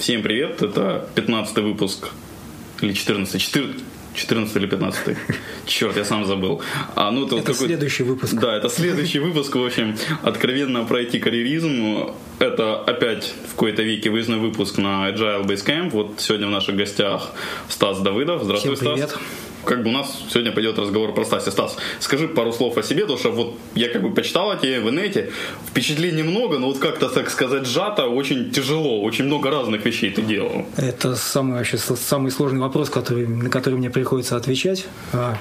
Всем привет, это 15 выпуск или 14, 14, 14 или 15. Черт, я сам забыл. А, ну, это это следующий выпуск. Да, это следующий выпуск. В общем, откровенно пройти карьеризм. Это опять в какой-то веке выездной выпуск на Agile Basecamp. Вот сегодня в наших гостях Стас Давыдов. Здравствуй, Всем привет. Стас как бы у нас сегодня пойдет разговор про Стася. Стас, скажи пару слов о себе, потому что вот я как бы почитал о тебе в инете, впечатлений много, но вот как-то, так сказать, сжато, очень тяжело, очень много разных вещей ты делал. Это самый вообще самый сложный вопрос, который, на который мне приходится отвечать. А,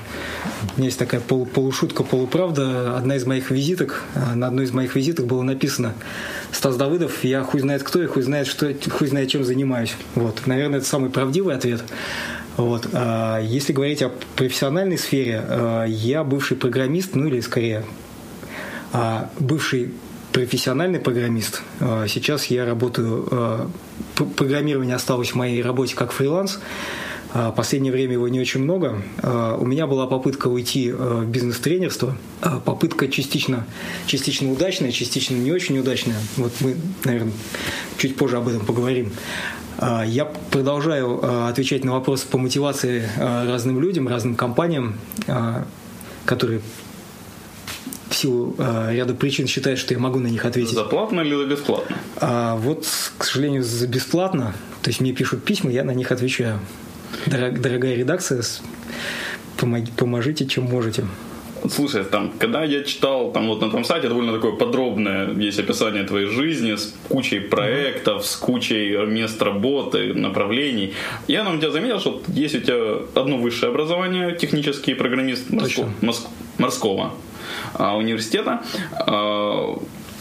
у меня есть такая пол, полушутка, полуправда. Одна из моих визиток, а, на одной из моих визиток было написано Стас Давыдов, я хуй знает кто и хуй знает, что, хуй знает чем занимаюсь. Вот. Наверное, это самый правдивый ответ. Вот. А если говорить о профессиональной сфере, а, я бывший программист, ну или скорее а, бывший профессиональный программист. Сейчас я работаю, программирование осталось в моей работе как фриланс. В последнее время его не очень много. У меня была попытка уйти в бизнес-тренерство. Попытка частично, частично удачная, частично не очень удачная. Вот мы, наверное, чуть позже об этом поговорим. А, я продолжаю а, отвечать на вопросы по мотивации а, разным людям, разным компаниям, которые в силу ряда причин считают, что я могу на них ответить. За платно или за бесплатно? вот, к сожалению, за бесплатно. То есть мне пишут письма, я на них отвечаю. Дорогая редакция, поможите, чем можете. Слушай, там, когда я читал, там вот на том сайте довольно такое подробное есть описание твоей жизни с кучей проектов, с кучей мест работы, направлений. Я на тебя заметил, что есть у тебя одно высшее образование, технический программист морского, морского а, университета,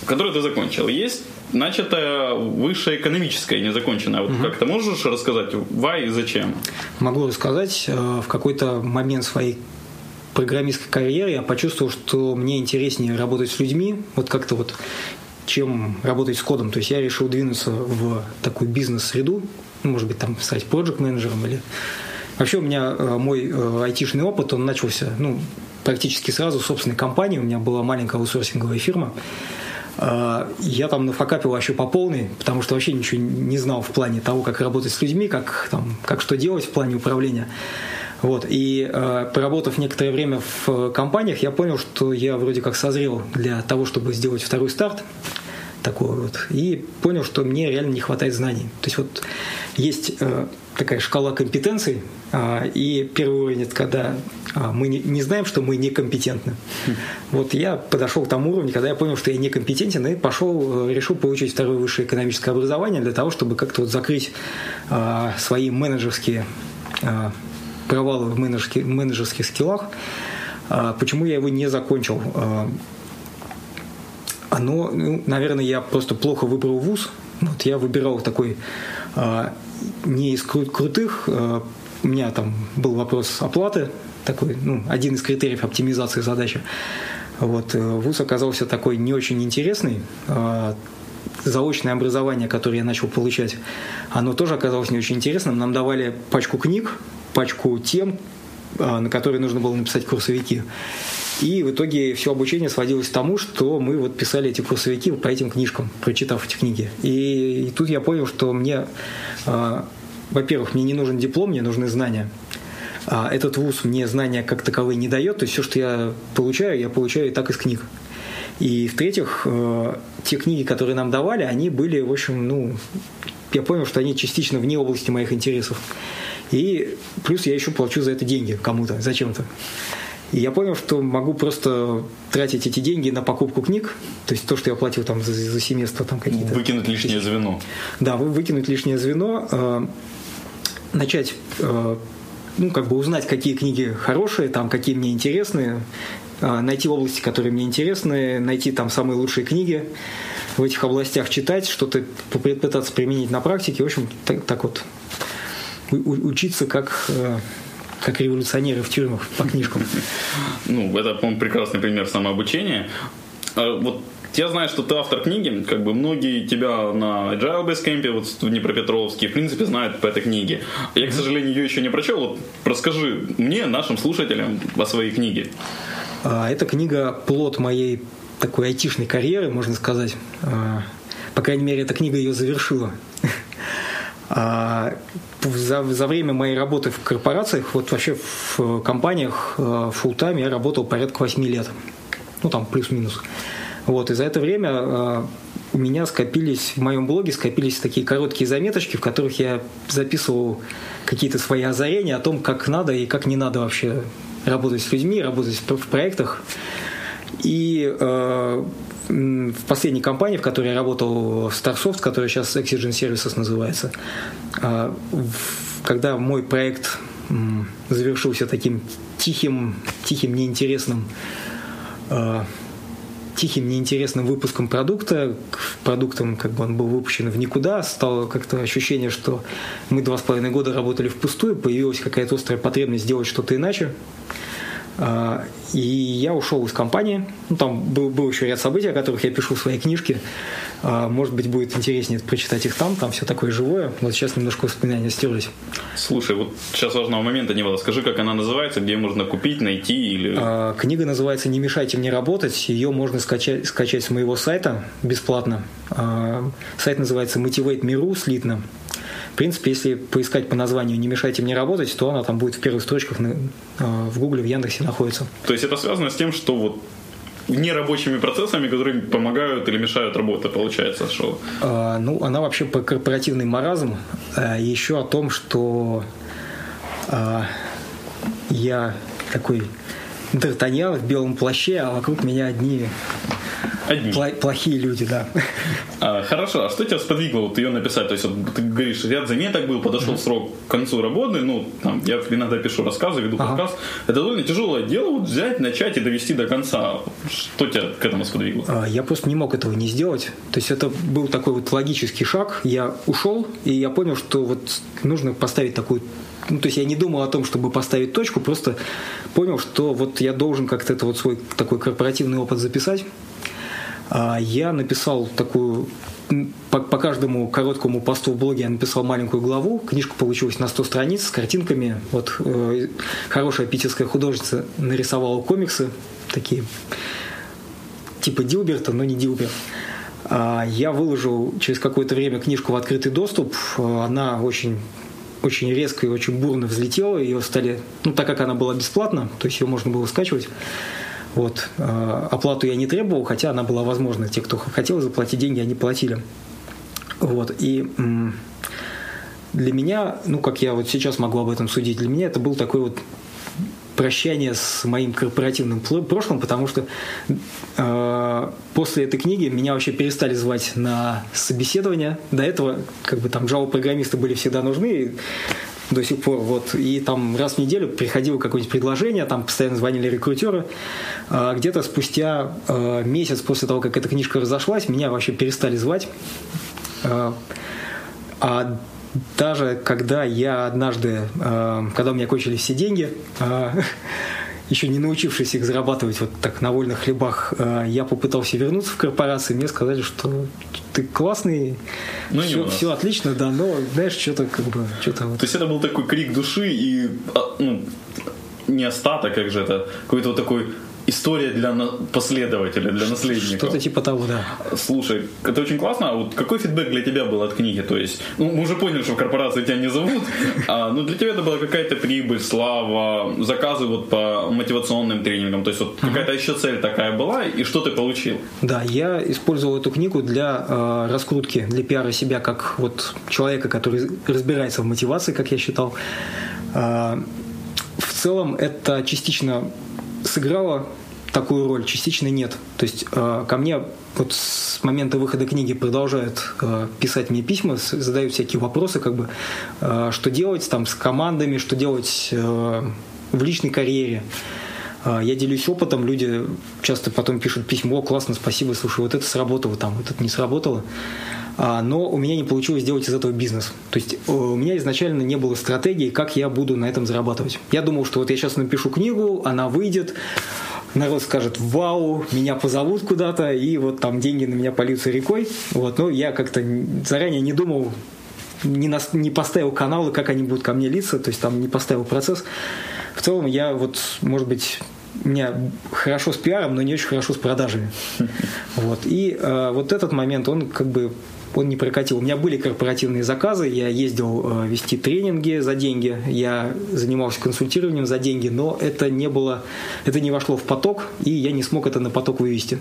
который ты закончил. Есть начатое высшее экономическое, незаконченное. Вот угу. как ты можешь рассказать, why и зачем? Могу рассказать. Э, в какой-то момент своей программистской карьере я почувствовал, что мне интереснее работать с людьми, вот как-то вот, чем работать с кодом. То есть я решил двинуться в такую бизнес-среду, ну, может быть, там стать проект-менеджером или... Вообще у меня э, мой э, айтишный опыт, он начался, ну, практически сразу в собственной компании. У меня была маленькая аутсорсинговая фирма. Э, я там нафакапил вообще по полной, потому что вообще ничего не знал в плане того, как работать с людьми, как, там, как что делать в плане управления. Вот. И э, поработав некоторое время в э, компаниях, я понял, что я вроде как созрел для того, чтобы сделать второй старт такой вот. И понял, что мне реально не хватает знаний. То есть вот есть э, такая шкала компетенций, э, и первый уровень это когда э, мы не, не знаем, что мы некомпетентны. Хм. Вот я подошел к тому уровню, когда я понял, что я некомпетентен, и пошел, э, решил получить второе высшее экономическое образование для того, чтобы как-то вот закрыть э, свои менеджерские э, провалы в менеджерских, менеджерских скиллах. Почему я его не закончил? А, оно, ну, наверное, я просто плохо выбрал вуз. Вот я выбирал такой а, не из кру- крутых. У меня там был вопрос оплаты, такой, ну, один из критериев оптимизации задачи. Вот, э, вуз оказался такой не очень интересный. Заочное образование, которое я начал получать, оно тоже оказалось не очень интересным. Нам давали пачку книг, пачку тем, а, на которые нужно было написать курсовики. И в итоге все обучение сводилось к тому, что мы вот писали эти курсовики по этим книжкам, прочитав эти книги. И, и тут я понял, что мне, э, во-первых, мне не нужен диплом, мне нужны знания. А этот вуз мне знания как таковые не дает, то есть все, что я получаю, я получаю и так из книг. И в-третьих, э, те книги, которые нам давали, они были, в общем, ну, я понял, что они частично вне области моих интересов. И плюс я еще плачу за это деньги кому-то, зачем-то. И я понял, что могу просто тратить эти деньги на покупку книг, то есть то, что я платил там за, за семестр, там какие-то. Выкинуть лишнее звено. Да, выкинуть лишнее звено, э, начать, э, ну, как бы узнать, какие книги хорошие, там, какие мне интересны, э, найти области, которые мне интересны, найти там самые лучшие книги в этих областях читать, что-то попытаться применить на практике. В общем, так, так вот учиться как э, как революционеры в тюрьмах по книжкам. Ну, это, по-моему, прекрасный пример самообучения. А вот я знаю, что ты автор книги, как бы многие тебя на Agile Basecamp, вот в Днепропетровске, в принципе, знают по этой книге. Я, к сожалению, ее еще не прочел. Вот расскажи мне, нашим слушателям, о своей книге. А, эта книга – плод моей такой айтишной карьеры, можно сказать. А, по крайней мере, эта книга ее завершила. За, за время моей работы в корпорациях, вот вообще в компаниях э, full time я работал порядка 8 лет. Ну, там плюс-минус. Вот, и за это время э, у меня скопились, в моем блоге скопились такие короткие заметочки, в которых я записывал какие-то свои озарения о том, как надо и как не надо вообще работать с людьми, работать в проектах. И э, в последней компании, в которой я работал, Starsoft, которая сейчас Oxygen Services называется, э, когда мой проект завершился таким тихим, тихим, неинтересным э, тихим, неинтересным выпуском продукта, продуктом, как бы он был выпущен в никуда, стало как-то ощущение, что мы два с половиной года работали впустую, появилась какая-то острая потребность сделать что-то иначе. А, и я ушел из компании. Ну, там был, был еще ряд событий, о которых я пишу в своей книжке. А, может быть, будет интереснее прочитать их там. Там все такое живое. Вот сейчас немножко воспоминания стерлись. Слушай, вот сейчас важного момента не было. Скажи, как она называется, где можно купить, найти или... А, книга называется «Не мешайте мне работать». Ее можно скачать, скачать с моего сайта бесплатно. Сайт называется Motivate Miru слитно принципе, если поискать по названию «Не мешайте мне работать», то она там будет в первых строчках на, э, в Гугле, в Яндексе находится. То есть это связано с тем, что вот нерабочими процессами, которые помогают или мешают работе, получается, что? А, ну, она вообще по корпоративный маразм. А, еще о том, что а, я такой Д'Артаньян в белом плаще, а вокруг меня одни Одни. плохие люди, да. А, хорошо, а что тебя сподвигло вот ее написать? То есть вот, ты говоришь, ряд заметок был, подошел mm-hmm. срок к концу работы, ну, там, я иногда пишу рассказы, веду ага. подкаст. Это довольно тяжелое дело вот взять, начать и довести до конца. Что тебя к этому сподвигло? А, я просто не мог этого не сделать. То есть это был такой вот логический шаг. Я ушел, и я понял, что вот нужно поставить такую ну, то есть я не думал о том, чтобы поставить точку, просто понял, что вот я должен как-то это вот свой такой корпоративный опыт записать. А я написал такую по, по каждому короткому посту в блоге я написал маленькую главу. Книжка получилась на 100 страниц с картинками. Вот э, хорошая питерская художница нарисовала комиксы такие типа Дилберта, но не Дилберт. А я выложил через какое-то время книжку в открытый доступ. Она очень очень резко и очень бурно взлетела. Ее стали, ну так как она была бесплатна, то есть ее можно было скачивать. Вот. А, оплату я не требовал, хотя она была возможна. Те, кто хотел заплатить деньги, они платили. Вот. И для меня, ну, как я вот сейчас могу об этом судить, для меня это был такой вот прощание с моим корпоративным прошлым, потому что э, после этой книги меня вообще перестали звать на собеседование. До этого как бы там Java-программисты были всегда нужны, до сих пор. Вот. И там раз в неделю приходило какое-нибудь предложение, там постоянно звонили рекрутеры. А где-то спустя а, месяц после того, как эта книжка разошлась, меня вообще перестали звать. А, а даже когда я однажды, когда у меня кончились все деньги, еще не научившись их зарабатывать вот так на вольных хлебах, э, я попытался вернуться в корпорацию, мне сказали, что ты классный, ну, все, все отлично, да, но, знаешь, что-то как бы... Что-то вот. То есть это был такой крик души и а, ну, не остаток, как же это, какой-то вот такой история для последователя, для наследника. Что-то типа того, да. Слушай, это очень классно. А вот какой фидбэк для тебя был от книги? То есть, ну, мы уже поняли, что в корпорации тебя не зовут, а, но для тебя это была какая-то прибыль, слава, заказы вот по мотивационным тренингам. То есть, вот какая-то еще цель такая была, и что ты получил? Да, я использовал эту книгу для э, раскрутки, для пиара себя как вот человека, который разбирается в мотивации, как я считал. Э, в целом это частично сыграло такую роль, частично нет. То есть э, ко мне вот с момента выхода книги продолжают э, писать мне письма, задают всякие вопросы, как бы, э, что делать там с командами, что делать э, в личной карьере. Э, я делюсь опытом, люди часто потом пишут письмо, классно, спасибо, слушай, вот это сработало, там, вот это не сработало. А, но у меня не получилось сделать из этого бизнес. То есть э, у меня изначально не было стратегии, как я буду на этом зарабатывать. Я думал, что вот я сейчас напишу книгу, она выйдет, народ скажет, вау, меня позовут куда-то, и вот там деньги на меня польются рекой. Вот, но я как-то заранее не думал, не, на, не поставил каналы, как они будут ко мне литься, то есть там не поставил процесс. В целом я вот, может быть, у меня хорошо с пиаром, но не очень хорошо с продажами. Вот. И э, вот этот момент, он как бы он не прокатил. У меня были корпоративные заказы, я ездил э, вести тренинги за деньги, я занимался консультированием за деньги, но это не было, это не вошло в поток, и я не смог это на поток вывести.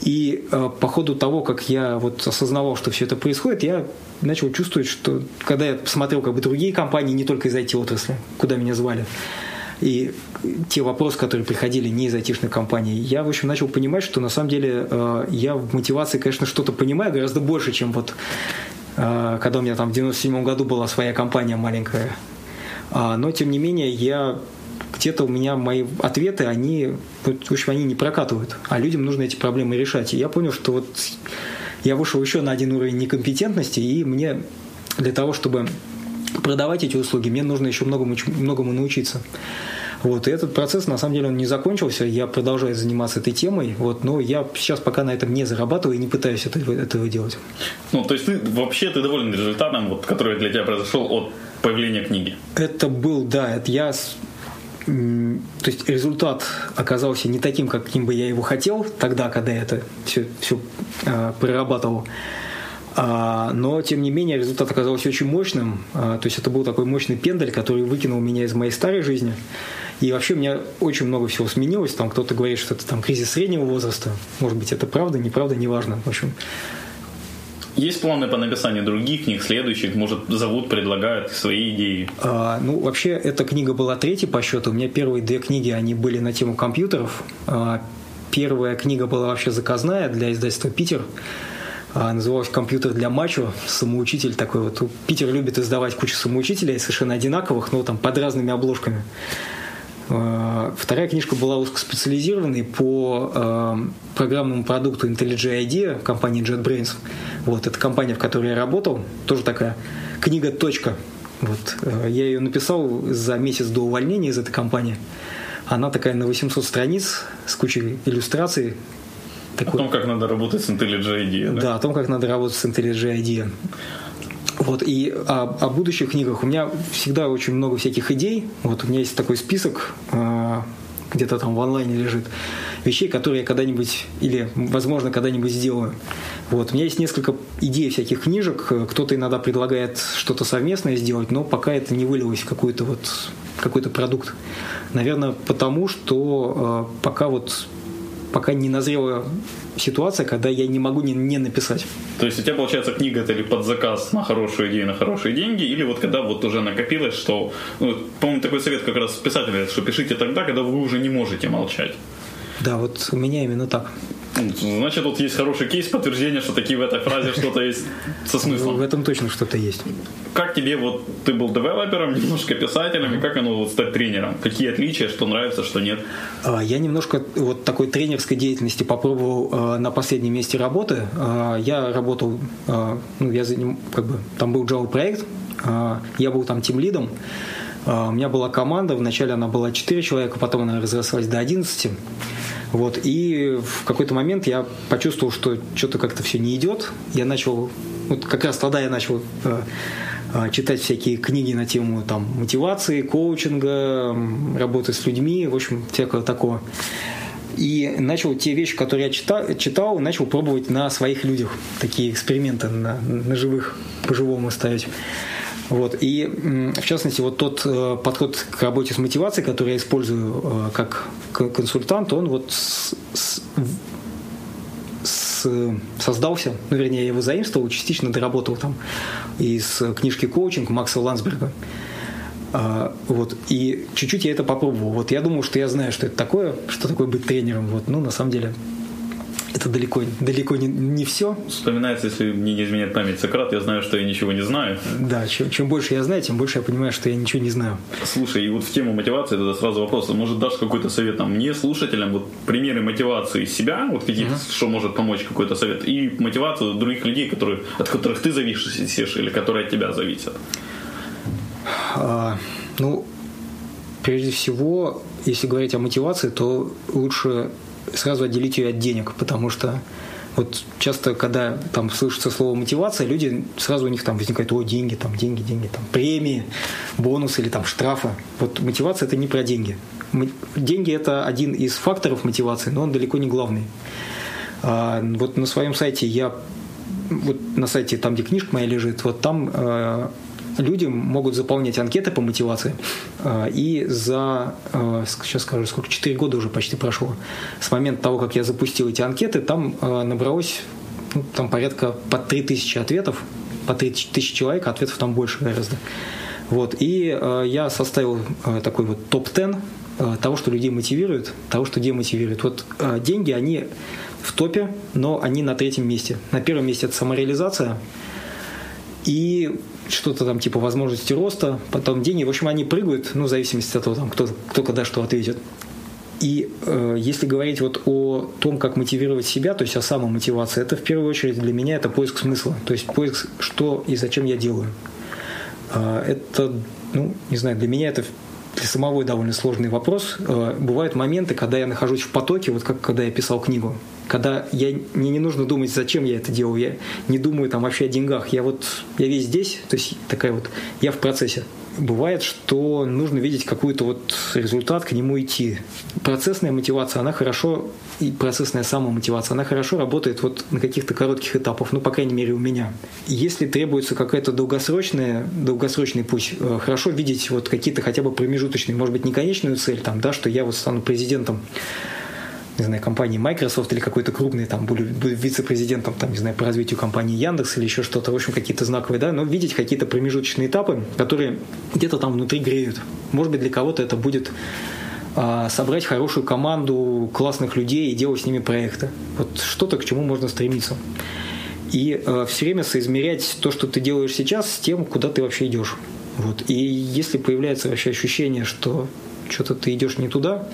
И э, по ходу того, как я вот осознавал, что все это происходит, я начал чувствовать, что когда я посмотрел как бы другие компании, не только из IT-отрасли, куда меня звали, и те вопросы, которые приходили не из айтишной компании, я, в общем, начал понимать, что на самом деле э, я в мотивации, конечно, что-то понимаю гораздо больше, чем вот э, когда у меня там в 97 году была своя компания маленькая. А, но, тем не менее, я где-то у меня мои ответы, они, в общем, они не прокатывают, а людям нужно эти проблемы решать. И я понял, что вот я вышел еще на один уровень некомпетентности, и мне для того, чтобы продавать эти услуги, мне нужно еще многому, многому научиться. Вот, и этот процесс, на самом деле, он не закончился, я продолжаю заниматься этой темой, вот, но я сейчас пока на этом не зарабатываю и не пытаюсь этого, этого делать. Ну, то есть ты вообще ты доволен результатом, вот, который для тебя произошел от появления книги? Это был, да, это я то есть результат оказался не таким, каким бы я его хотел тогда, когда я это все, все э, прорабатывал. А, но, тем не менее, результат оказался очень мощным. А, то есть это был такой мощный пендель, который выкинул меня из моей старой жизни. И вообще у меня очень много всего сменилось. Там кто-то говорит, что это там кризис среднего возраста. Может быть, это правда, неправда, неважно. В общем, есть планы по написанию других книг, следующих? Может, зовут, предлагают свои идеи? А, ну, вообще, эта книга была третьей по счету. У меня первые две книги, они были на тему компьютеров. А, первая книга была вообще заказная для издательства «Питер». А, называлась «Компьютер для мачо». Самоучитель такой вот. Питер любит издавать кучу самоучителей, совершенно одинаковых, но там под разными обложками. А, вторая книжка была узкоспециализированной по э, программному продукту IntelliJ IDEA компании JetBrains. Вот, это компания, в которой я работал, тоже такая книга «Точка». Вот, я ее написал за месяц до увольнения из этой компании. Она такая на 800 страниц с кучей иллюстраций, такой... О том, как надо работать с IntelliJ IDEA. Да? да, о том, как надо работать с IntelliJ IDEA. Вот, и о, о будущих книгах у меня всегда очень много всяких идей. Вот у меня есть такой список, э, где-то там в онлайне лежит, вещей, которые я когда-нибудь или, возможно, когда-нибудь сделаю. Вот, у меня есть несколько идей всяких книжек. Кто-то иногда предлагает что-то совместное сделать, но пока это не вылилось в какой-то вот какой-то продукт. Наверное, потому что э, пока вот пока не назрела ситуация, когда я не могу не, не написать. То есть у тебя получается книга это или под заказ на хорошую идею, на хорошие деньги, или вот когда вот уже накопилось, что, ну, по-моему, такой совет как раз писателя, что пишите тогда, когда вы уже не можете молчать. Да, вот у меня именно так. Значит, вот есть хороший кейс подтверждения, что такие в этой фразе что-то есть со смыслом. В этом точно что-то есть. Как тебе вот ты был девелопером, немножко писателем, и как оно вот стать тренером? Какие отличия, что нравится, что нет? А, я немножко вот такой тренерской деятельности попробовал а, на последнем месте работы. А, я работал, ну, я за ним, как бы, там был Java проект, я был там тим лидом. У меня была команда, вначале она была 4 человека, потом она разрослась до 11. Вот, и в какой-то момент я почувствовал, что что-то как-то все не идет. Я начал, вот как раз тогда я начал э, э, читать всякие книги на тему там, мотивации, коучинга, работы с людьми, в общем, всякого такого. И начал те вещи, которые я читал, читал начал пробовать на своих людях. Такие эксперименты на, на живых, по-живому ставить. Вот. И, в частности, вот тот э, подход к работе с мотивацией, который я использую э, как консультант, он вот с, с, с, создался, ну, вернее, я его заимствовал, частично доработал там из книжки «Коучинг» Макса Лансберга. А, вот. И чуть-чуть я это попробовал. Вот я думал, что я знаю, что это такое, что такое быть тренером. Вот. Ну, на самом деле, это далеко, далеко не, не все. Вспоминается, если мне не изменяет память Сократ, я знаю, что я ничего не знаю. Да, чем, чем больше я знаю, тем больше я понимаю, что я ничего не знаю. Слушай, и вот в тему мотивации тогда сразу вопрос. Может, дашь какой-то совет там, мне, слушателям, вот примеры мотивации себя, вот какие uh-huh. что может помочь какой-то совет, и мотивацию других людей, которые, от которых ты зависишь или которые от тебя зависят? А, ну, прежде всего, если говорить о мотивации, то лучше сразу отделить ее от денег, потому что вот часто, когда там слышится слово мотивация, люди сразу у них там возникает, о, деньги, там, деньги, деньги, там, премии, бонусы или там штрафы. Вот мотивация это не про деньги. Деньги это один из факторов мотивации, но он далеко не главный. А вот на своем сайте я вот на сайте, там, где книжка моя лежит, вот там э, люди могут заполнять анкеты по мотивации. Э, и за, э, сейчас скажу, сколько, 4 года уже почти прошло, с момента того, как я запустил эти анкеты, там э, набралось ну, там порядка по 3000 ответов, по 3000 человек, ответов там больше гораздо. Вот. И я составил такой вот топ-10 э, того, что людей мотивирует, того, что демотивирует. Вот деньги, они в топе, но они на третьем месте. На первом месте это самореализация и что-то там типа возможности роста, потом деньги. В общем, они прыгают, ну, в зависимости от того, там, кто, кто когда что ответит. И э, если говорить вот о том, как мотивировать себя, то есть о самомотивации, это в первую очередь для меня это поиск смысла, то есть поиск, что и зачем я делаю. Э, это, ну, не знаю, для меня это для самого довольно сложный вопрос. Э, бывают моменты, когда я нахожусь в потоке, вот как когда я писал книгу, когда я, мне не нужно думать, зачем я это делаю, я не думаю там вообще о деньгах, я вот, я весь здесь, то есть такая вот, я в процессе бывает, что нужно видеть какой-то вот результат, к нему идти. Процессная мотивация, она хорошо, и процессная самомотивация, она хорошо работает вот на каких-то коротких этапах, ну, по крайней мере, у меня. Если требуется какая-то долгосрочная, долгосрочный путь, э, хорошо видеть вот какие-то хотя бы промежуточные, может быть, не конечную цель, там, да, что я вот стану президентом не знаю, компании Microsoft или какой-то крупный, там, буду, буду вице-президентом, там, не знаю, по развитию компании Яндекс или еще что-то, в общем, какие-то знаковые, да, но видеть какие-то промежуточные этапы, которые где-то там внутри греют. Может быть, для кого-то это будет а, собрать хорошую команду классных людей и делать с ними проекты. Вот что-то, к чему можно стремиться. И э, все время соизмерять то, что ты делаешь сейчас, с тем, куда ты вообще идешь. Вот. И если появляется вообще ощущение, что что-то ты идешь не туда,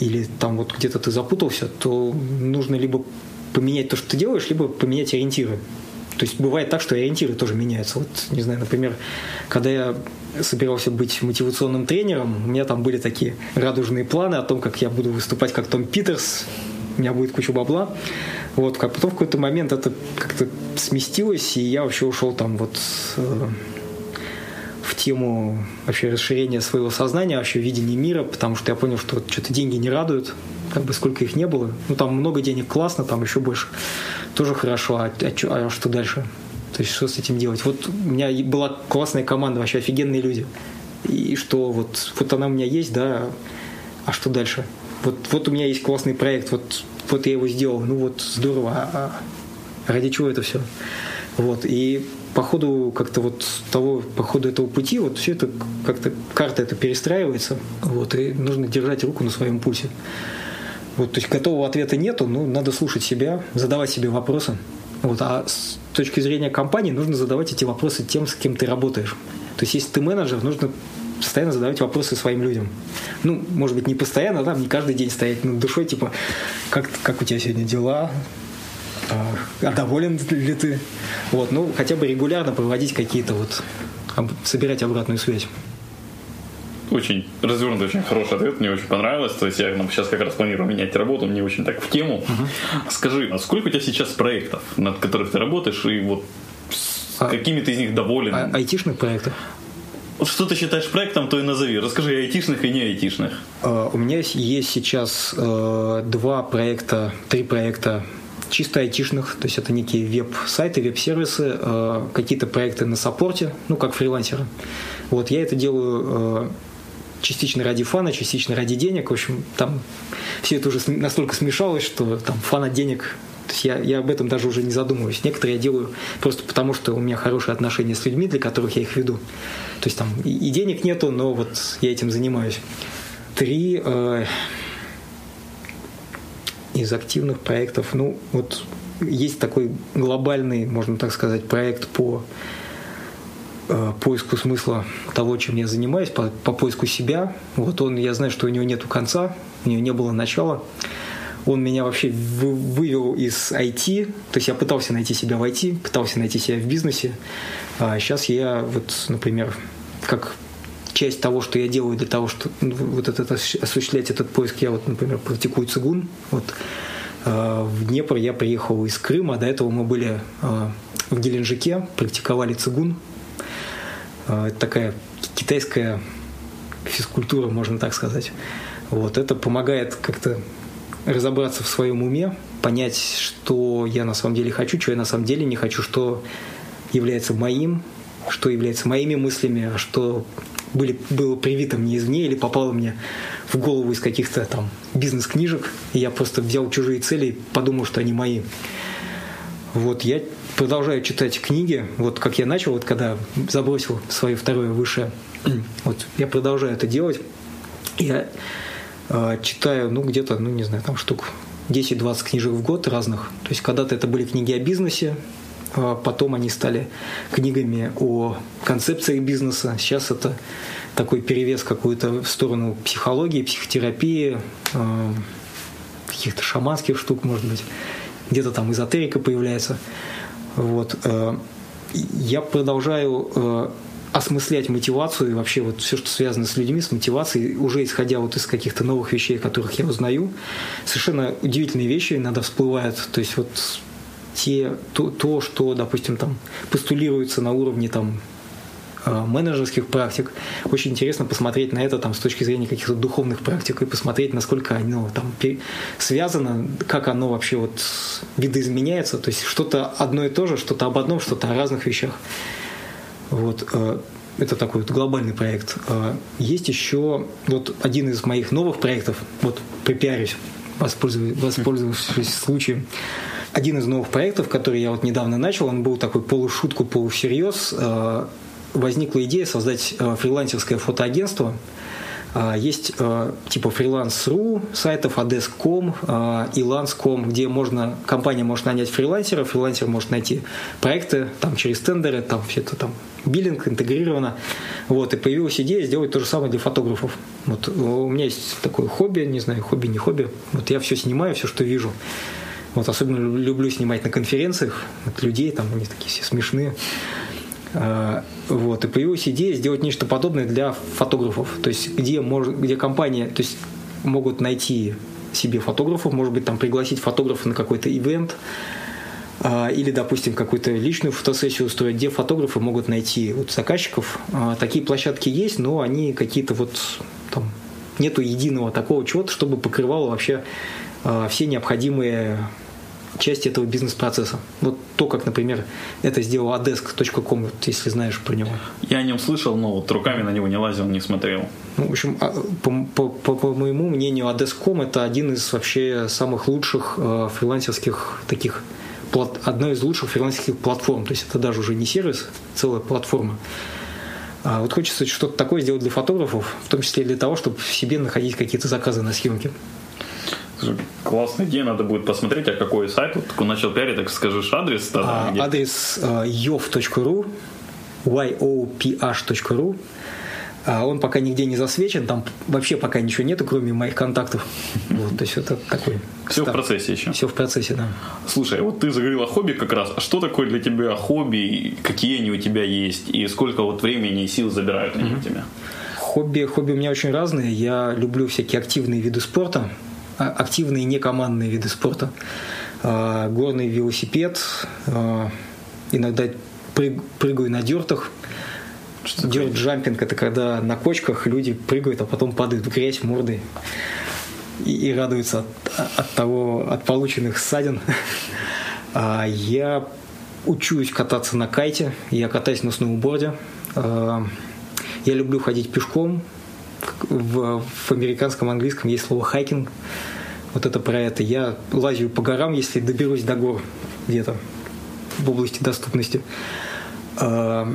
или там вот где-то ты запутался, то нужно либо поменять то, что ты делаешь, либо поменять ориентиры. То есть бывает так, что ориентиры тоже меняются. Вот, не знаю, например, когда я собирался быть мотивационным тренером, у меня там были такие радужные планы о том, как я буду выступать как Том Питерс, у меня будет куча бабла. Вот, как потом в какой-то момент это как-то сместилось, и я вообще ушел там вот э, в тему вообще расширения своего сознания, вообще видения мира, потому что я понял, что что-то деньги не радуют, как бы сколько их не было. Ну, там много денег, классно, там еще больше. Тоже хорошо, а, а, а что дальше? То есть, что с этим делать? Вот у меня была классная команда, вообще офигенные люди. И что вот, вот она у меня есть, да, а что дальше? Вот, вот у меня есть классный проект, вот, вот я его сделал, ну вот здорово, а, а ради чего это все? Вот, и по ходу как-то вот того, по ходу этого пути, вот все это как-то карта это перестраивается, вот, и нужно держать руку на своем пульсе. Вот, то есть готового ответа нету, но надо слушать себя, задавать себе вопросы. Вот, а с точки зрения компании нужно задавать эти вопросы тем, с кем ты работаешь. То есть если ты менеджер, нужно постоянно задавать вопросы своим людям. Ну, может быть, не постоянно, там не каждый день стоять над душой, типа, как, как у тебя сегодня дела, а, доволен ли ты? Вот, ну, хотя бы регулярно проводить какие-то вот, собирать обратную связь. Очень развернутый, очень хороший ответ, мне очень понравилось. То есть я ну, сейчас как раз планирую менять работу, мне очень так в тему. Uh-huh. Скажи, а сколько у тебя сейчас проектов, над которых ты работаешь, и вот с а, какими ты из них доволен? А, айтишных проектов? Что ты считаешь проектом, то и назови. Расскажи айтишных и не айтишных. Uh, у меня есть сейчас uh, два проекта, три проекта чисто айтишных, то есть это некие веб-сайты, веб-сервисы, э, какие-то проекты на саппорте, ну, как фрилансеры. Вот, я это делаю э, частично ради фана, частично ради денег. В общем, там все это уже настолько смешалось, что там фан от денег то есть я, я об этом даже уже не задумываюсь. Некоторые я делаю просто потому, что у меня хорошие отношения с людьми, для которых я их веду. То есть там и, и денег нету, но вот я этим занимаюсь. Три. Э, из активных проектов, ну, вот есть такой глобальный, можно так сказать, проект по э, поиску смысла того, чем я занимаюсь, по, по поиску себя. Вот он, я знаю, что у него нету конца, у него не было начала. Он меня вообще вывел из IT, то есть я пытался найти себя в IT, пытался найти себя в бизнесе. А сейчас я вот, например, как часть того, что я делаю для того, чтобы ну, вот этот, осуществлять этот поиск, я вот, например, практикую цигун. Вот э, в Днепр я приехал из Крыма, до этого мы были э, в Геленджике, практиковали цигун. Э, это такая китайская физкультура, можно так сказать. Вот, это помогает как-то разобраться в своем уме, понять, что я на самом деле хочу, что я на самом деле не хочу, что является моим, что является моими мыслями, а что были, было привито мне извне или попало мне в голову из каких-то там бизнес-книжек, и я просто взял чужие цели и подумал, что они мои. Вот я продолжаю читать книги, вот как я начал, вот когда забросил свое второе высшее, вот я продолжаю это делать. Я э, читаю, ну, где-то, ну, не знаю, там штук 10-20 книжек в год разных. То есть когда-то это были книги о бизнесе, потом они стали книгами о концепции бизнеса. Сейчас это такой перевес какую-то в сторону психологии, психотерапии, э, каких-то шаманских штук, может быть. Где-то там эзотерика появляется. Вот. Э, я продолжаю э, осмыслять мотивацию и вообще вот все, что связано с людьми, с мотивацией, уже исходя вот из каких-то новых вещей, которых я узнаю. Совершенно удивительные вещи иногда всплывают. То есть вот те, то, то, что, допустим, там постулируется на уровне там Э, менеджерских практик. Очень интересно посмотреть на это там, с точки зрения каких-то духовных практик и посмотреть, насколько оно там связано, как оно вообще вот видоизменяется. То есть что-то одно и то же, что-то об одном, что-то о разных вещах. Вот. Э, это такой вот глобальный проект. Э, есть еще вот один из моих новых проектов, вот припиарюсь, воспользовавшись, случаем. Один из новых проектов, который я вот недавно начал, он был такой полушутку, полусерьез возникла идея создать э, фрилансерское фотоагентство. А, есть э, типа фриланс.ру сайтов, adesk.com, и lance.com, где можно, компания может нанять фрилансера, фрилансер может найти проекты там, через тендеры, там все это там биллинг интегрировано. Вот, и появилась идея сделать то же самое для фотографов. Вот, у меня есть такое хобби, не знаю, хобби, не хобби. Вот я все снимаю, все, что вижу. Вот особенно люблю снимать на конференциях от людей, там они такие все смешные. Э, вот, и появилась идея сделать нечто подобное для фотографов. То есть, где, может, где компания то есть, могут найти себе фотографов, может быть, там пригласить фотографа на какой-то ивент, э, или, допустим, какую-то личную фотосессию устроить, где фотографы могут найти вот заказчиков. Э, такие площадки есть, но они какие-то вот там нету единого такого чего-то, чтобы покрывало вообще все необходимые часть этого бизнес-процесса. Вот то, как, например, это сделал adesk.com, если знаешь про него. Я о нем слышал, но вот руками на него не лазил, не смотрел. Ну, в общем, а, по, по, по, по моему мнению, adesk.com это один из вообще самых лучших э, фрилансерских таких плат, одна из лучших фрилансерских платформ. То есть это даже уже не сервис, целая платформа. А вот хочется что-то такое сделать для фотографов, в том числе для того, чтобы в себе находить какие-то заказы на съемки. Классная идея, надо будет посмотреть, а какой сайт. Вот начал пиарить, так скажешь адрес тогда. А, адрес uh, yov.ru yoph.ru а он пока нигде не засвечен, там вообще пока ничего нету, кроме моих контактов. Вот, то есть это такой. Все старт. в процессе еще. Все в процессе, да. Слушай, вот ты заговорил о хобби как раз. А что такое для тебя хобби? Какие они у тебя есть? И сколько вот времени и сил забирают они mm-hmm. у тебя? Хобби, хобби у меня очень разные. Я люблю всякие активные виды спорта. А, активные некомандные виды спорта. А, горный велосипед, а, иногда прыгаю на дертах. Дёрт-джампинг – это когда на кочках люди прыгают, а потом падают в грязь мордой и, и радуются от, от того, от полученных ссадин. Я учусь кататься на кайте, я катаюсь на сноуборде. Я люблю ходить пешком, в, в американском английском есть слово хайкинг. Вот это про это. Я лазю по горам, если доберусь до гор где-то в области доступности. А,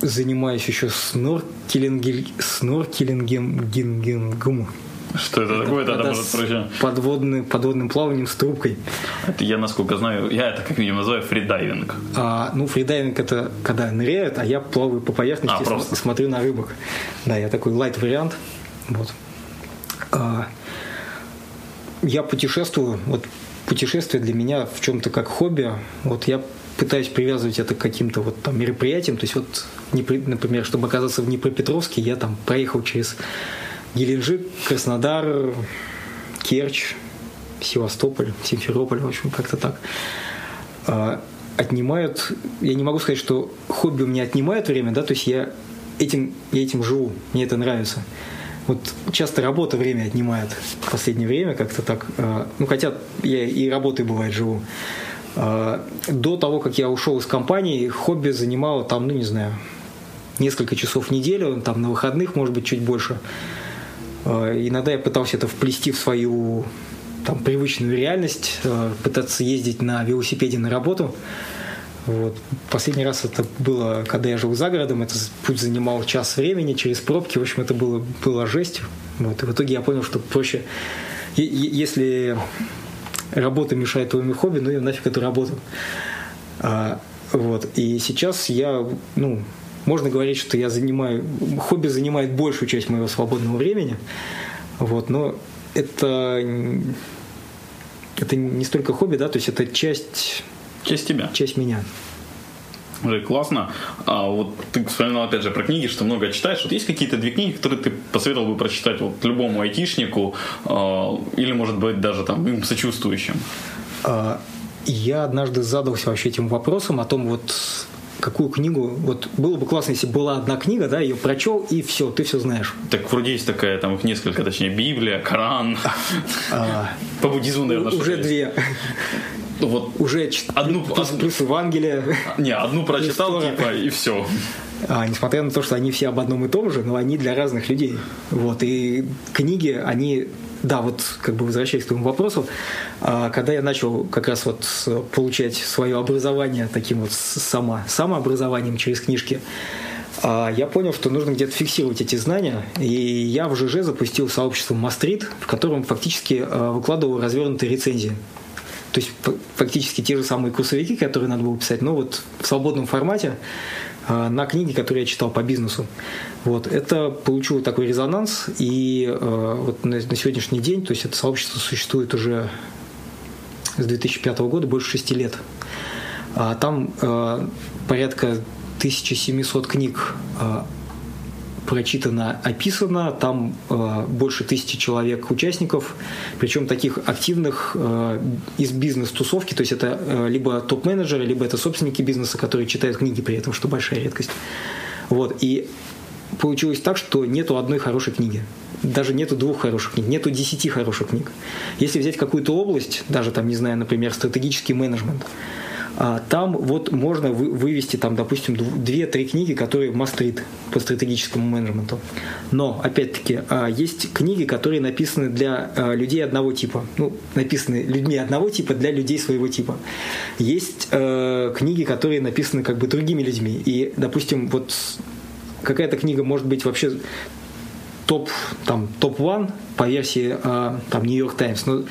занимаюсь еще сноркелингом, сноркелингом, что это, это такое? Это может пройти. Подводным, подводным плаванием с трубкой. Это я, насколько знаю, я это как минимум называю фридайвинг. А, ну, фридайвинг это когда ныряют, а я плаваю по поверхности а, и смотрю на рыбок. Да, я такой light вариант. Вот. А, я путешествую. Вот путешествие для меня в чем-то как хобби. Вот я пытаюсь привязывать это к каким-то вот там мероприятиям. То есть вот, например, чтобы оказаться в Днепропетровске, я там проехал через Геленджик, Краснодар, Керчь, Севастополь, Симферополь, в общем, как-то так. А, отнимают, я не могу сказать, что хобби у меня отнимает время, да, то есть я этим, я этим живу, мне это нравится. вот часто работа время отнимает в последнее время как-то так. Э, ну, хотя я и работой бывает живу. Э, до того, как я ушел из компании, хобби занимало там, ну, не знаю, несколько часов в неделю, там на выходных, может быть, чуть больше. Иногда я пытался это вплести в свою там, привычную реальность, пытаться ездить на велосипеде на работу. Вот. Последний раз это было, когда я жил за городом, это путь занимал час времени через пробки, в общем, это было, было жесть. Вот. И в итоге я понял, что проще, если работа мешает твоему хобби, ну и нафиг эту работу. А, вот. И сейчас я, ну, можно говорить, что я занимаю, хобби занимает большую часть моего свободного времени, вот, но это, это не столько хобби, да, то есть это часть Часть тебя. Часть меня. Классно. А вот ты вспоминал опять же про книги, что много читаешь. Вот есть какие-то две книги, которые ты посоветовал бы прочитать вот любому айтишнику а, или, может быть, даже там им сочувствующим? А, я однажды задался вообще этим вопросом о том, вот какую книгу, вот было бы классно, если была одна книга, да, ее прочел, и все, ты все знаешь. Так вроде есть такая, там их несколько, точнее, Библия, Коран. А, По буддизму, наверное, Уже две. Вот уже одну плюс, плюс Евангелие. Не, одну прочитал, типа, и все. А, несмотря на то, что они все об одном и том же, но они для разных людей. Вот. И книги, они да, вот как бы возвращаясь к твоему вопросу, а, когда я начал как раз вот получать свое образование таким вот сама, самообразованием через книжки, а, я понял, что нужно где-то фиксировать эти знания, и я в ЖЖ запустил сообщество Мастрит, в котором фактически а, выкладывал развернутые рецензии. То есть фактически те же самые курсовики, которые надо было писать, но вот в свободном формате на книги, которые я читал по бизнесу. Вот. Это получило такой резонанс, и а, вот на, на сегодняшний день, то есть это сообщество существует уже с 2005 года, больше шести лет. А там порядка 1700 книг прочитано, описано. Там э, больше тысячи человек участников, причем таких активных э, из бизнес-тусовки, то есть это э, либо топ-менеджеры, либо это собственники бизнеса, которые читают книги при этом, что большая редкость. Вот. И получилось так, что нету одной хорошей книги. Даже нету двух хороших книг, нету десяти хороших книг. Если взять какую-то область, даже там, не знаю, например, стратегический менеджмент, там вот можно вывести, там, допустим, две-три книги, которые мастрит по стратегическому менеджменту. Но, опять-таки, а, есть книги, которые написаны для а, людей одного типа. Ну, написаны людьми одного типа для людей своего типа. Есть э, книги, которые написаны как бы другими людьми. И, допустим, вот какая-то книга может быть вообще топ там топ-1 по версии там New York Times. Но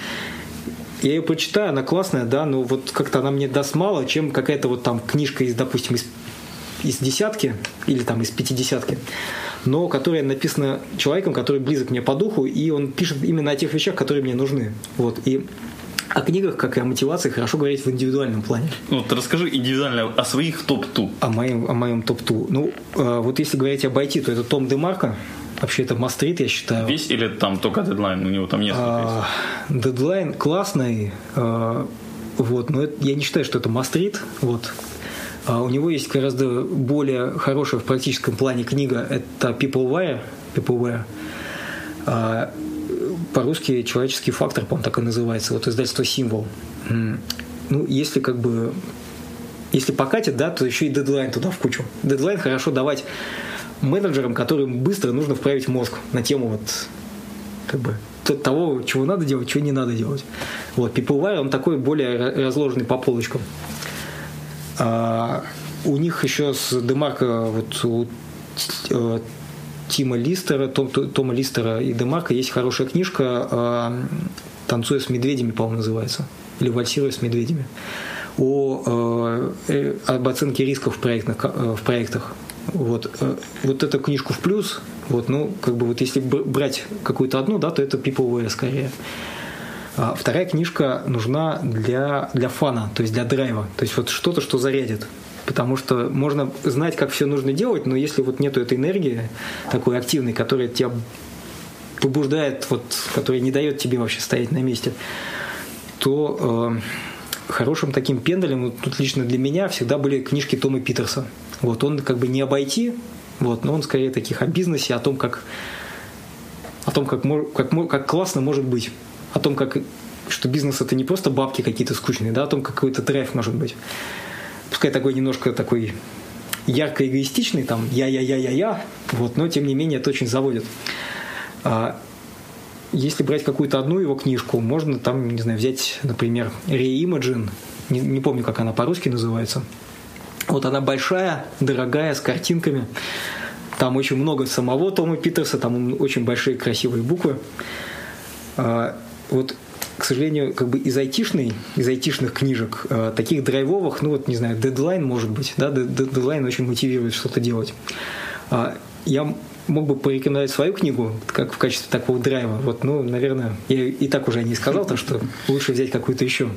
я ее прочитаю, она классная, да, но вот как-то она мне даст мало, чем какая-то вот там книжка из, допустим, из, из десятки или там из пятидесятки, но которая написана человеком, который близок мне по духу, и он пишет именно о тех вещах, которые мне нужны. Вот, и о книгах, как и о мотивации, хорошо говорить в индивидуальном плане. Ну, вот расскажи индивидуально о своих топ-ту. О моем, о моем топ-ту. Ну, э, вот если говорить об IT, то это Том Демарко, Вообще это мастрит, я считаю. Весь или там только дедлайн? У него там несколько а, Дедлайн классный, а, вот, но это, я не считаю, что это мастрит. Вот. А у него есть гораздо более хорошая в практическом плане книга. Это Peopleware. Peopleware. А, по-русски «Человеческий фактор», по-моему, так и называется. Вот издательство «Символ». Ну, если как бы если покатит, да, то еще и дедлайн туда в кучу. Дедлайн хорошо давать менеджерам, которым быстро нужно вправить мозг на тему вот как бы того, чего надо делать, чего не надо делать. Вот, PeopleWire, он такой более разложенный по полочкам. А, у них еще с Демарко, вот у э, Тима Листера, Том, Тома Листера и Демарка есть хорошая книжка а, «Танцуя с медведями», по-моему, называется. Или «Вальсируя с медведями». О, э, э, об оценке рисков в проектах, в проектах. Вот, э, вот эту книжку в плюс, вот, ну, как бы вот если брать какую-то одну, да, то это People скорее. А вторая книжка нужна для, для фана, то есть для драйва, то есть вот что-то, что зарядит. Потому что можно знать, как все нужно делать, но если вот нету этой энергии такой активной, которая тебя побуждает, вот, которая не дает тебе вообще стоять на месте, то э, хорошим таким пендалем, вот тут лично для меня всегда были книжки Тома Питерса. Вот он как бы не обойти, вот, но он скорее таких о бизнесе, о том, как том, как, как, как классно может быть, о том, как что бизнес это не просто бабки какие-то скучные, да, о том, какой-то драйв может быть. Пускай такой немножко такой ярко эгоистичный, там я-я-я-я-я, вот, но тем не менее это очень заводит. А если брать какую-то одну его книжку, можно там, не знаю, взять, например, Reimagine, не, не помню, как она по-русски называется. Вот она большая, дорогая, с картинками. Там очень много самого Тома Питерса, там очень большие красивые буквы. А, вот к сожалению, как бы из айтишной, из айтишных книжек, э, таких драйвовых, ну вот, не знаю, дедлайн может быть, да, дедлайн очень мотивирует что-то делать. А, я мог бы порекомендовать свою книгу как в качестве такого драйва. Вот, ну, наверное, я и так уже не сказал, так что лучше взять какую-то еще.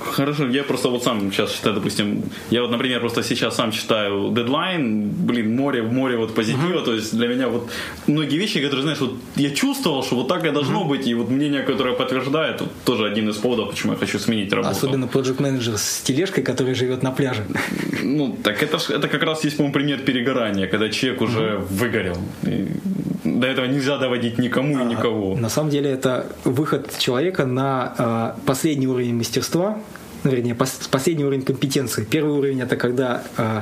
Хорошо, я просто вот сам сейчас читаю, допустим, я вот, например, просто сейчас сам читаю дедлайн, блин, море в море вот позитива, uh-huh. то есть для меня вот многие вещи, которые, знаешь, вот я чувствовал, что вот так и должно uh-huh. быть, и вот мнение, которое подтверждает, вот тоже один из поводов, почему я хочу сменить работу. Особенно project менеджер с тележкой, который живет на пляже. Ну, так это, это как раз есть, по-моему, пример перегорания, когда человек уже uh-huh. выгорел. До этого нельзя доводить никому и а, никого. На самом деле это выход человека на э, последний уровень мастерства, вернее, пос- последний уровень компетенции. Первый уровень это когда э,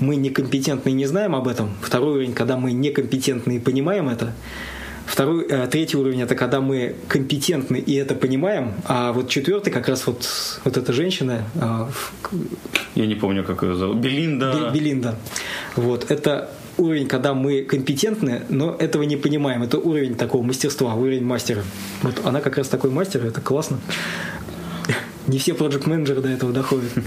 мы некомпетентны и не знаем об этом. Второй уровень, когда мы некомпетентны и понимаем это. Второй, э, третий уровень это когда мы компетентны и это понимаем, а вот четвертый как раз вот вот эта женщина. Я не помню, как ее зовут. Белинда. Белинда. Вот это уровень, когда мы компетентны, но этого не понимаем. Это уровень такого мастерства, уровень мастера. Вот она как раз такой мастер, это классно. Не все проект менеджеры до этого доходят.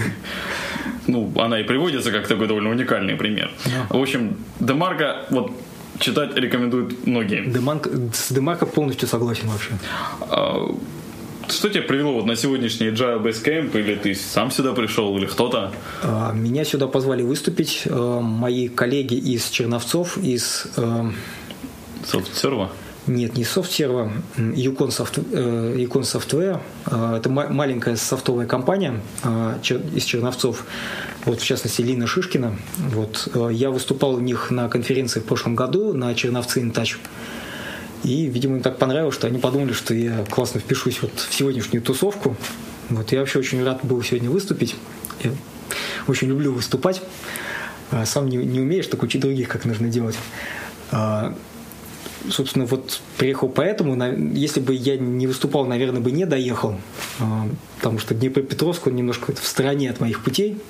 Ну, она и приводится как такой довольно уникальный пример. В общем, Демарка, вот читать рекомендуют многие. Демарка, с Демарко полностью согласен вообще. Что тебя привело вот на сегодняшний Agile Basecamp? Или ты сам сюда пришел, или кто-то? А, меня сюда позвали выступить э, мои коллеги из Черновцов, из... Софтсерва? Нет, не софтсерва, Yukon, Soft, э, Yukon Software. Э, это маленькая софтовая компания из Черновцов. Вот, в частности, Лина Шишкина. Вот, я выступал у них на конференции в прошлом году на Черновцы Интач. И, видимо, им так понравилось, что они подумали, что я классно впишусь вот в сегодняшнюю тусовку. Вот я вообще очень рад был сегодня выступить. Я очень люблю выступать. А сам не, не умеешь, так учить других, как нужно делать. А, собственно, вот приехал поэтому. Если бы я не выступал, наверное, бы не доехал. А, потому что Днепропетровск, он немножко в стороне от моих путей.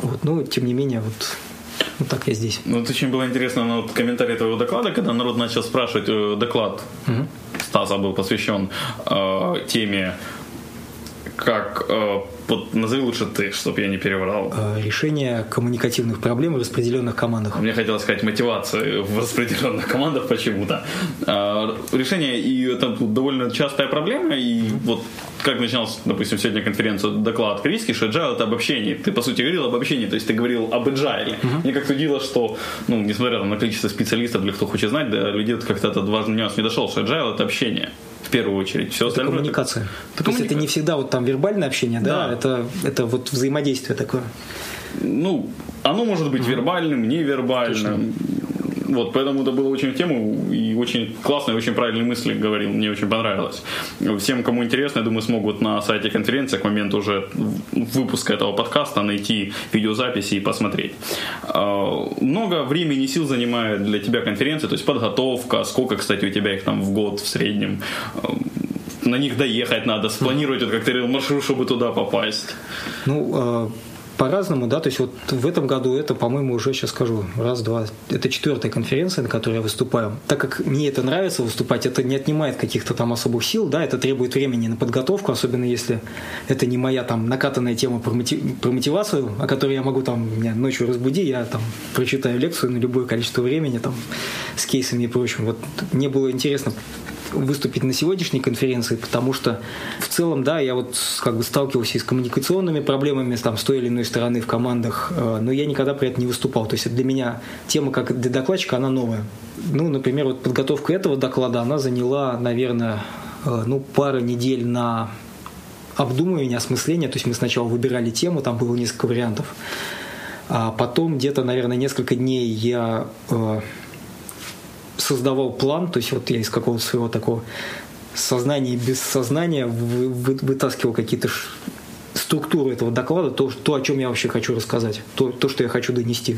Вот, но, тем не менее, вот вот ну, так я здесь. Ну, вот очень было интересно на вот комментарий твоего доклада, когда народ начал спрашивать, э, доклад угу. Стаса был посвящен э, теме, как э, вот назови лучше ты, чтобы я не переврал. Э, решение коммуникативных проблем в распределенных командах. Мне хотелось сказать мотивацию в распределенных командах почему-то. Э, решение, и это довольно частая проблема, и вот как начиналась, допустим, сегодня конференция доклад Криски, что agile это обобщение. Ты, по сути, говорил об обобщении, то есть ты говорил об agile. Uh-huh. Мне как-то удивило, что, ну, несмотря на количество специалистов, для кто хочет знать, да, людей как-то этот важный нюанс не дошел, что agile это общение в первую очередь. Все это коммуникация. Это, То есть это не всегда вот там вербальное общение, да, да. Это, это вот взаимодействие такое. Ну, оно может быть mm-hmm. вербальным, невербальным. Точно. Вот, поэтому это было очень в тему и очень классные, очень правильные мысли говорил, мне очень понравилось. Всем, кому интересно, я думаю, смогут на сайте конференции к моменту уже выпуска этого подкаста найти видеозаписи и посмотреть. А, много времени и сил занимает для тебя конференция, то есть подготовка, сколько, кстати, у тебя их там в год в среднем, на них доехать надо, спланировать, вот, как ты говорил, маршрут, чтобы туда попасть. Ну, а, по-разному, да, то есть вот в этом году это, по-моему, уже сейчас скажу, раз, два, это четвертая конференция, на которой я выступаю. Так как мне это нравится выступать, это не отнимает каких-то там особых сил, да, это требует времени на подготовку, особенно если это не моя там накатанная тема про, мотив, про мотивацию, о которой я могу там, меня ночью разбуди, я там прочитаю лекцию на любое количество времени там с кейсами и прочим. Вот мне было интересно выступить на сегодняшней конференции, потому что в целом, да, я вот как бы сталкивался и с коммуникационными проблемами там, с той или иной стороны в командах, э, но я никогда при этом не выступал. То есть для меня тема как для докладчика, она новая. Ну, например, вот подготовка этого доклада, она заняла, наверное, э, ну, пару недель на обдумывание, осмысление. То есть мы сначала выбирали тему, там было несколько вариантов. А потом где-то, наверное, несколько дней я э, создавал план, то есть вот я из какого-то своего такого сознания без сознания вытаскивал какие-то структуру этого доклада, то, то, о чем я вообще хочу рассказать, то, то что я хочу донести.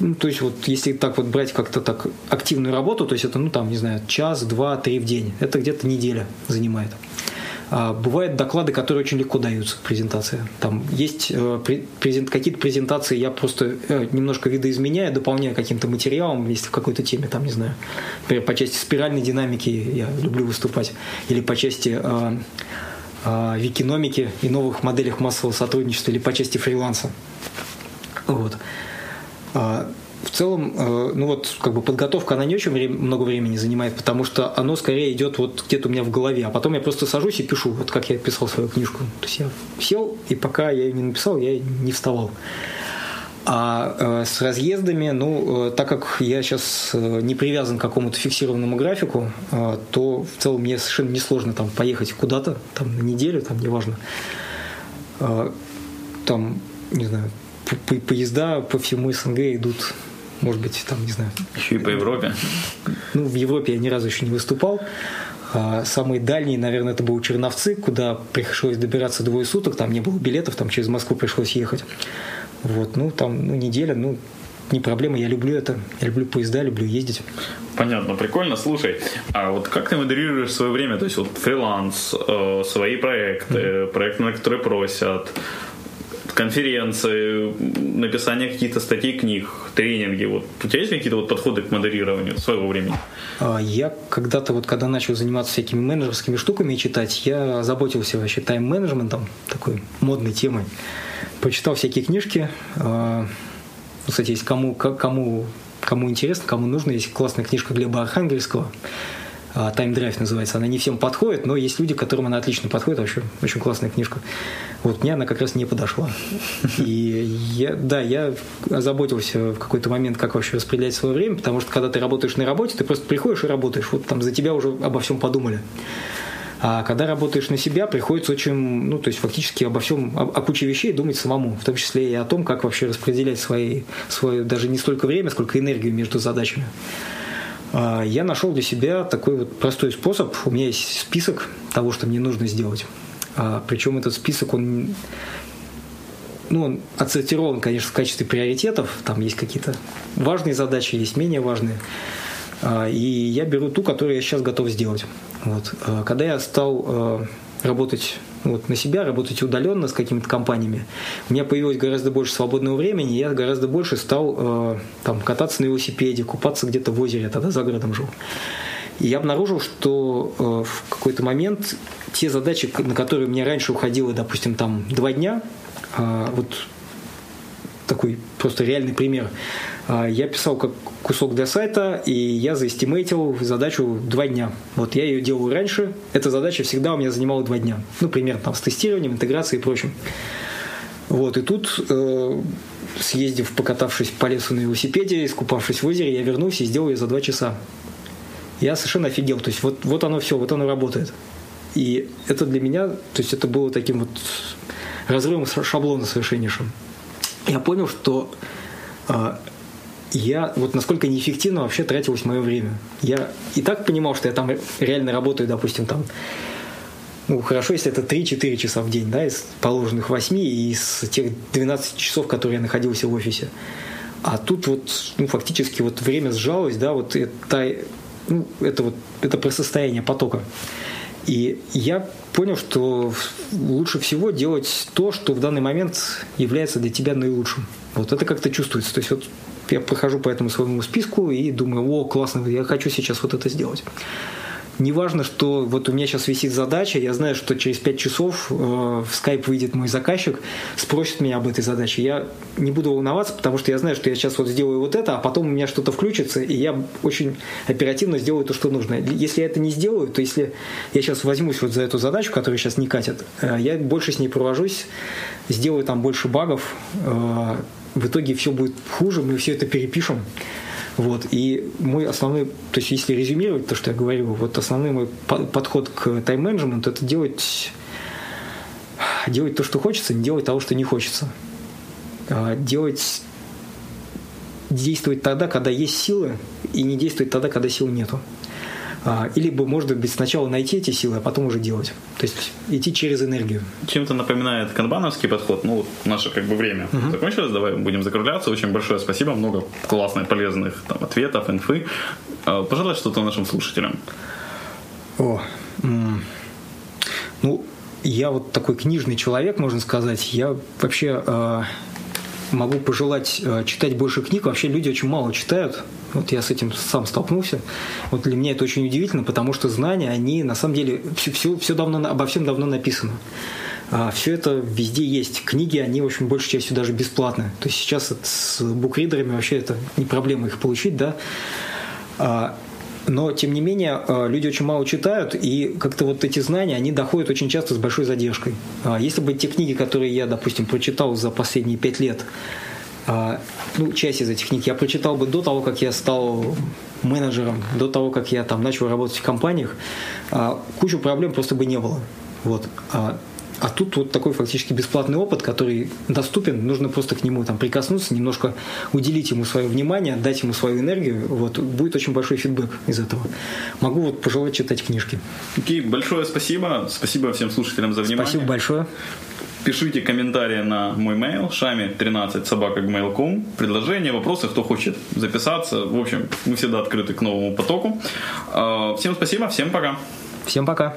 Ну, то есть вот если так вот брать как-то так активную работу, то есть это, ну там, не знаю, час, два, три в день, это где-то неделя занимает. А бывают доклады, которые очень легко даются, презентация. Там есть э, презент, какие-то презентации, я просто э, немножко видоизменяю, дополняю каким-то материалом, если в какой-то теме, там, не знаю, например, по части спиральной динамики я люблю выступать, или по части э, викиномики и новых моделях массового сотрудничества, или по части фриланса. Вот. В целом, э, ну вот, как бы подготовка, она не очень много времени занимает, потому что оно скорее идет вот где-то у меня в голове, а потом я просто сажусь и пишу, вот как я писал свою книжку. То есть я сел, и пока я ее не написал, я не вставал. А э, с разъездами, ну, э, так как я сейчас не привязан к какому-то фиксированному графику, то в целом мне совершенно несложно там поехать куда-то, там на неделю, там неважно. Там, не знаю, поезда по всему СНГ идут, может быть, там, не знаю. Еще и по Европе? Ну, в Европе я ни разу еще не выступал. А самый дальний, наверное, это был Черновцы, куда пришлось добираться двое суток, там не было билетов, там через Москву пришлось ехать. Вот, ну, там, ну, неделя, ну, не проблема, я люблю это, я люблю поезда, люблю ездить. Понятно, прикольно. Слушай, а вот как ты модерируешь свое время? То есть вот фриланс, э, свои проекты, mm-hmm. проекты, на которые просят, конференции, написание каких-то статей, книг, тренинги. Вот у тебя есть какие-то вот подходы к модерированию своего времени? А, я когда-то вот, когда начал заниматься всякими менеджерскими штуками и читать, я заботился вообще тайм-менеджментом, такой модной темой. Почитал всякие книжки. А, кстати, есть кому, кому, кому интересно, кому нужно, есть классная книжка Глеба Архангельского Time Drive называется. Она не всем подходит, но есть люди, которым она отлично подходит. Вообще очень классная книжка. Вот мне она как раз не подошла. И я, да, я озаботился в какой-то момент, как вообще распределять свое время, потому что когда ты работаешь на работе, ты просто приходишь и работаешь. Вот там за тебя уже обо всем подумали. А когда работаешь на себя, приходится очень, ну, то есть фактически обо всем, о, о куче вещей думать самому, в том числе и о том, как вообще распределять свои, свое, даже не столько время, сколько энергию между задачами. А, я нашел для себя такой вот простой способ. У меня есть список того, что мне нужно сделать. А, Причем этот список, он ну, он отсортирован, конечно, в качестве приоритетов. Там есть какие-то важные задачи, есть менее важные. А, и я беру ту, которую я сейчас готов сделать. Вот. Когда я стал работать вот, на себя, работать удаленно с какими-то компаниями, у меня появилось гораздо больше свободного времени, я гораздо больше стал э, там, кататься на велосипеде, купаться где-то в озере, тогда за городом жил. И я обнаружил, что э, в какой-то момент те задачи, на которые мне раньше уходило, допустим, там два дня, э, вот такой просто реальный пример. А, я писал как кусок для сайта, и я заэстимейтил задачу два дня. Вот я ее делаю раньше. Эта задача всегда у меня занимала два дня. Ну, примерно там с тестированием, интеграцией и прочим. Вот, и тут, э, съездив, покатавшись по лесу на велосипеде, искупавшись в озере, я вернулся и сделал ее за два часа. Я совершенно офигел. То есть вот, вот оно все, вот оно работает. И это для меня, то есть это было таким вот разрывом шаблона совершеннейшим я понял, что э, я вот насколько неэффективно вообще тратилось мое время. Я и так понимал, что я там реально работаю, допустим, там ну, хорошо, если это 3-4 часа в день, да, из положенных 8 и из тех 12 часов, которые я находился в офисе. А тут вот, ну, фактически вот время сжалось, да, вот это, ну, это вот, это про состояние потока. И я понял, что лучше всего делать то, что в данный момент является для тебя наилучшим. Вот это как-то чувствуется. То есть вот я прохожу по этому своему списку и думаю, о, классно, я хочу сейчас вот это сделать неважно, что вот у меня сейчас висит задача, я знаю, что через 5 часов э, в Skype выйдет мой заказчик, спросит меня об этой задаче. Я не буду волноваться, потому что я знаю, что я сейчас вот сделаю вот это, а потом у меня что-то включится, и я очень оперативно сделаю то, что нужно. Если я это не сделаю, то если я сейчас возьмусь вот за эту задачу, которая сейчас не катит, э, я больше с ней провожусь, сделаю там больше багов, э, в итоге все будет хуже, мы все это перепишем. Вот. И мой основной, то есть если резюмировать то, что я говорил, вот основной мой подход к тайм-менеджменту это делать, делать то, что хочется, не делать того, что не хочется. А делать действовать тогда, когда есть силы, и не действовать тогда, когда сил нету. А, или, может быть, сначала найти эти силы, а потом уже делать. То есть идти через энергию. Чем-то напоминает канбановский подход. Ну, наше как бы время uh-huh. закончилось, давай будем закругляться. Очень большое спасибо, много классных, полезных там, ответов, инфы. А, пожалуй, что-то нашим слушателям. О, ну, я вот такой книжный человек, можно сказать. Я вообще э, могу пожелать э, читать больше книг. Вообще люди очень мало читают. Вот я с этим сам столкнулся. Вот для меня это очень удивительно, потому что знания, они на самом деле все, все, все давно, обо всем давно написано. А все это везде есть. Книги, они, в общем, большей частью даже бесплатные. То есть сейчас с букридерами вообще это не проблема их получить, да. А, но, тем не менее, э, люди очень мало читают, и как-то вот эти знания, они доходят очень часто с большой задержкой. А если бы те книги, которые я, допустим, прочитал за последние пять лет, а, ну, часть из этих книг я прочитал бы до того, как я стал менеджером, до того, как я там начал работать в компаниях, а, кучу проблем просто бы не было. Вот. А тут вот такой фактически бесплатный опыт, который доступен, нужно просто к нему там прикоснуться, немножко уделить ему свое внимание, дать ему свою энергию, вот будет очень большой фидбэк из этого. Могу вот пожелать читать книжки. Окей, okay, большое спасибо, спасибо всем слушателям за внимание. Спасибо большое. Пишите комментарии на мой mail шами13 собака.gmail.com Предложения, вопросы, кто хочет записаться. В общем, мы всегда открыты к новому потоку. А, всем спасибо, всем пока. Всем пока.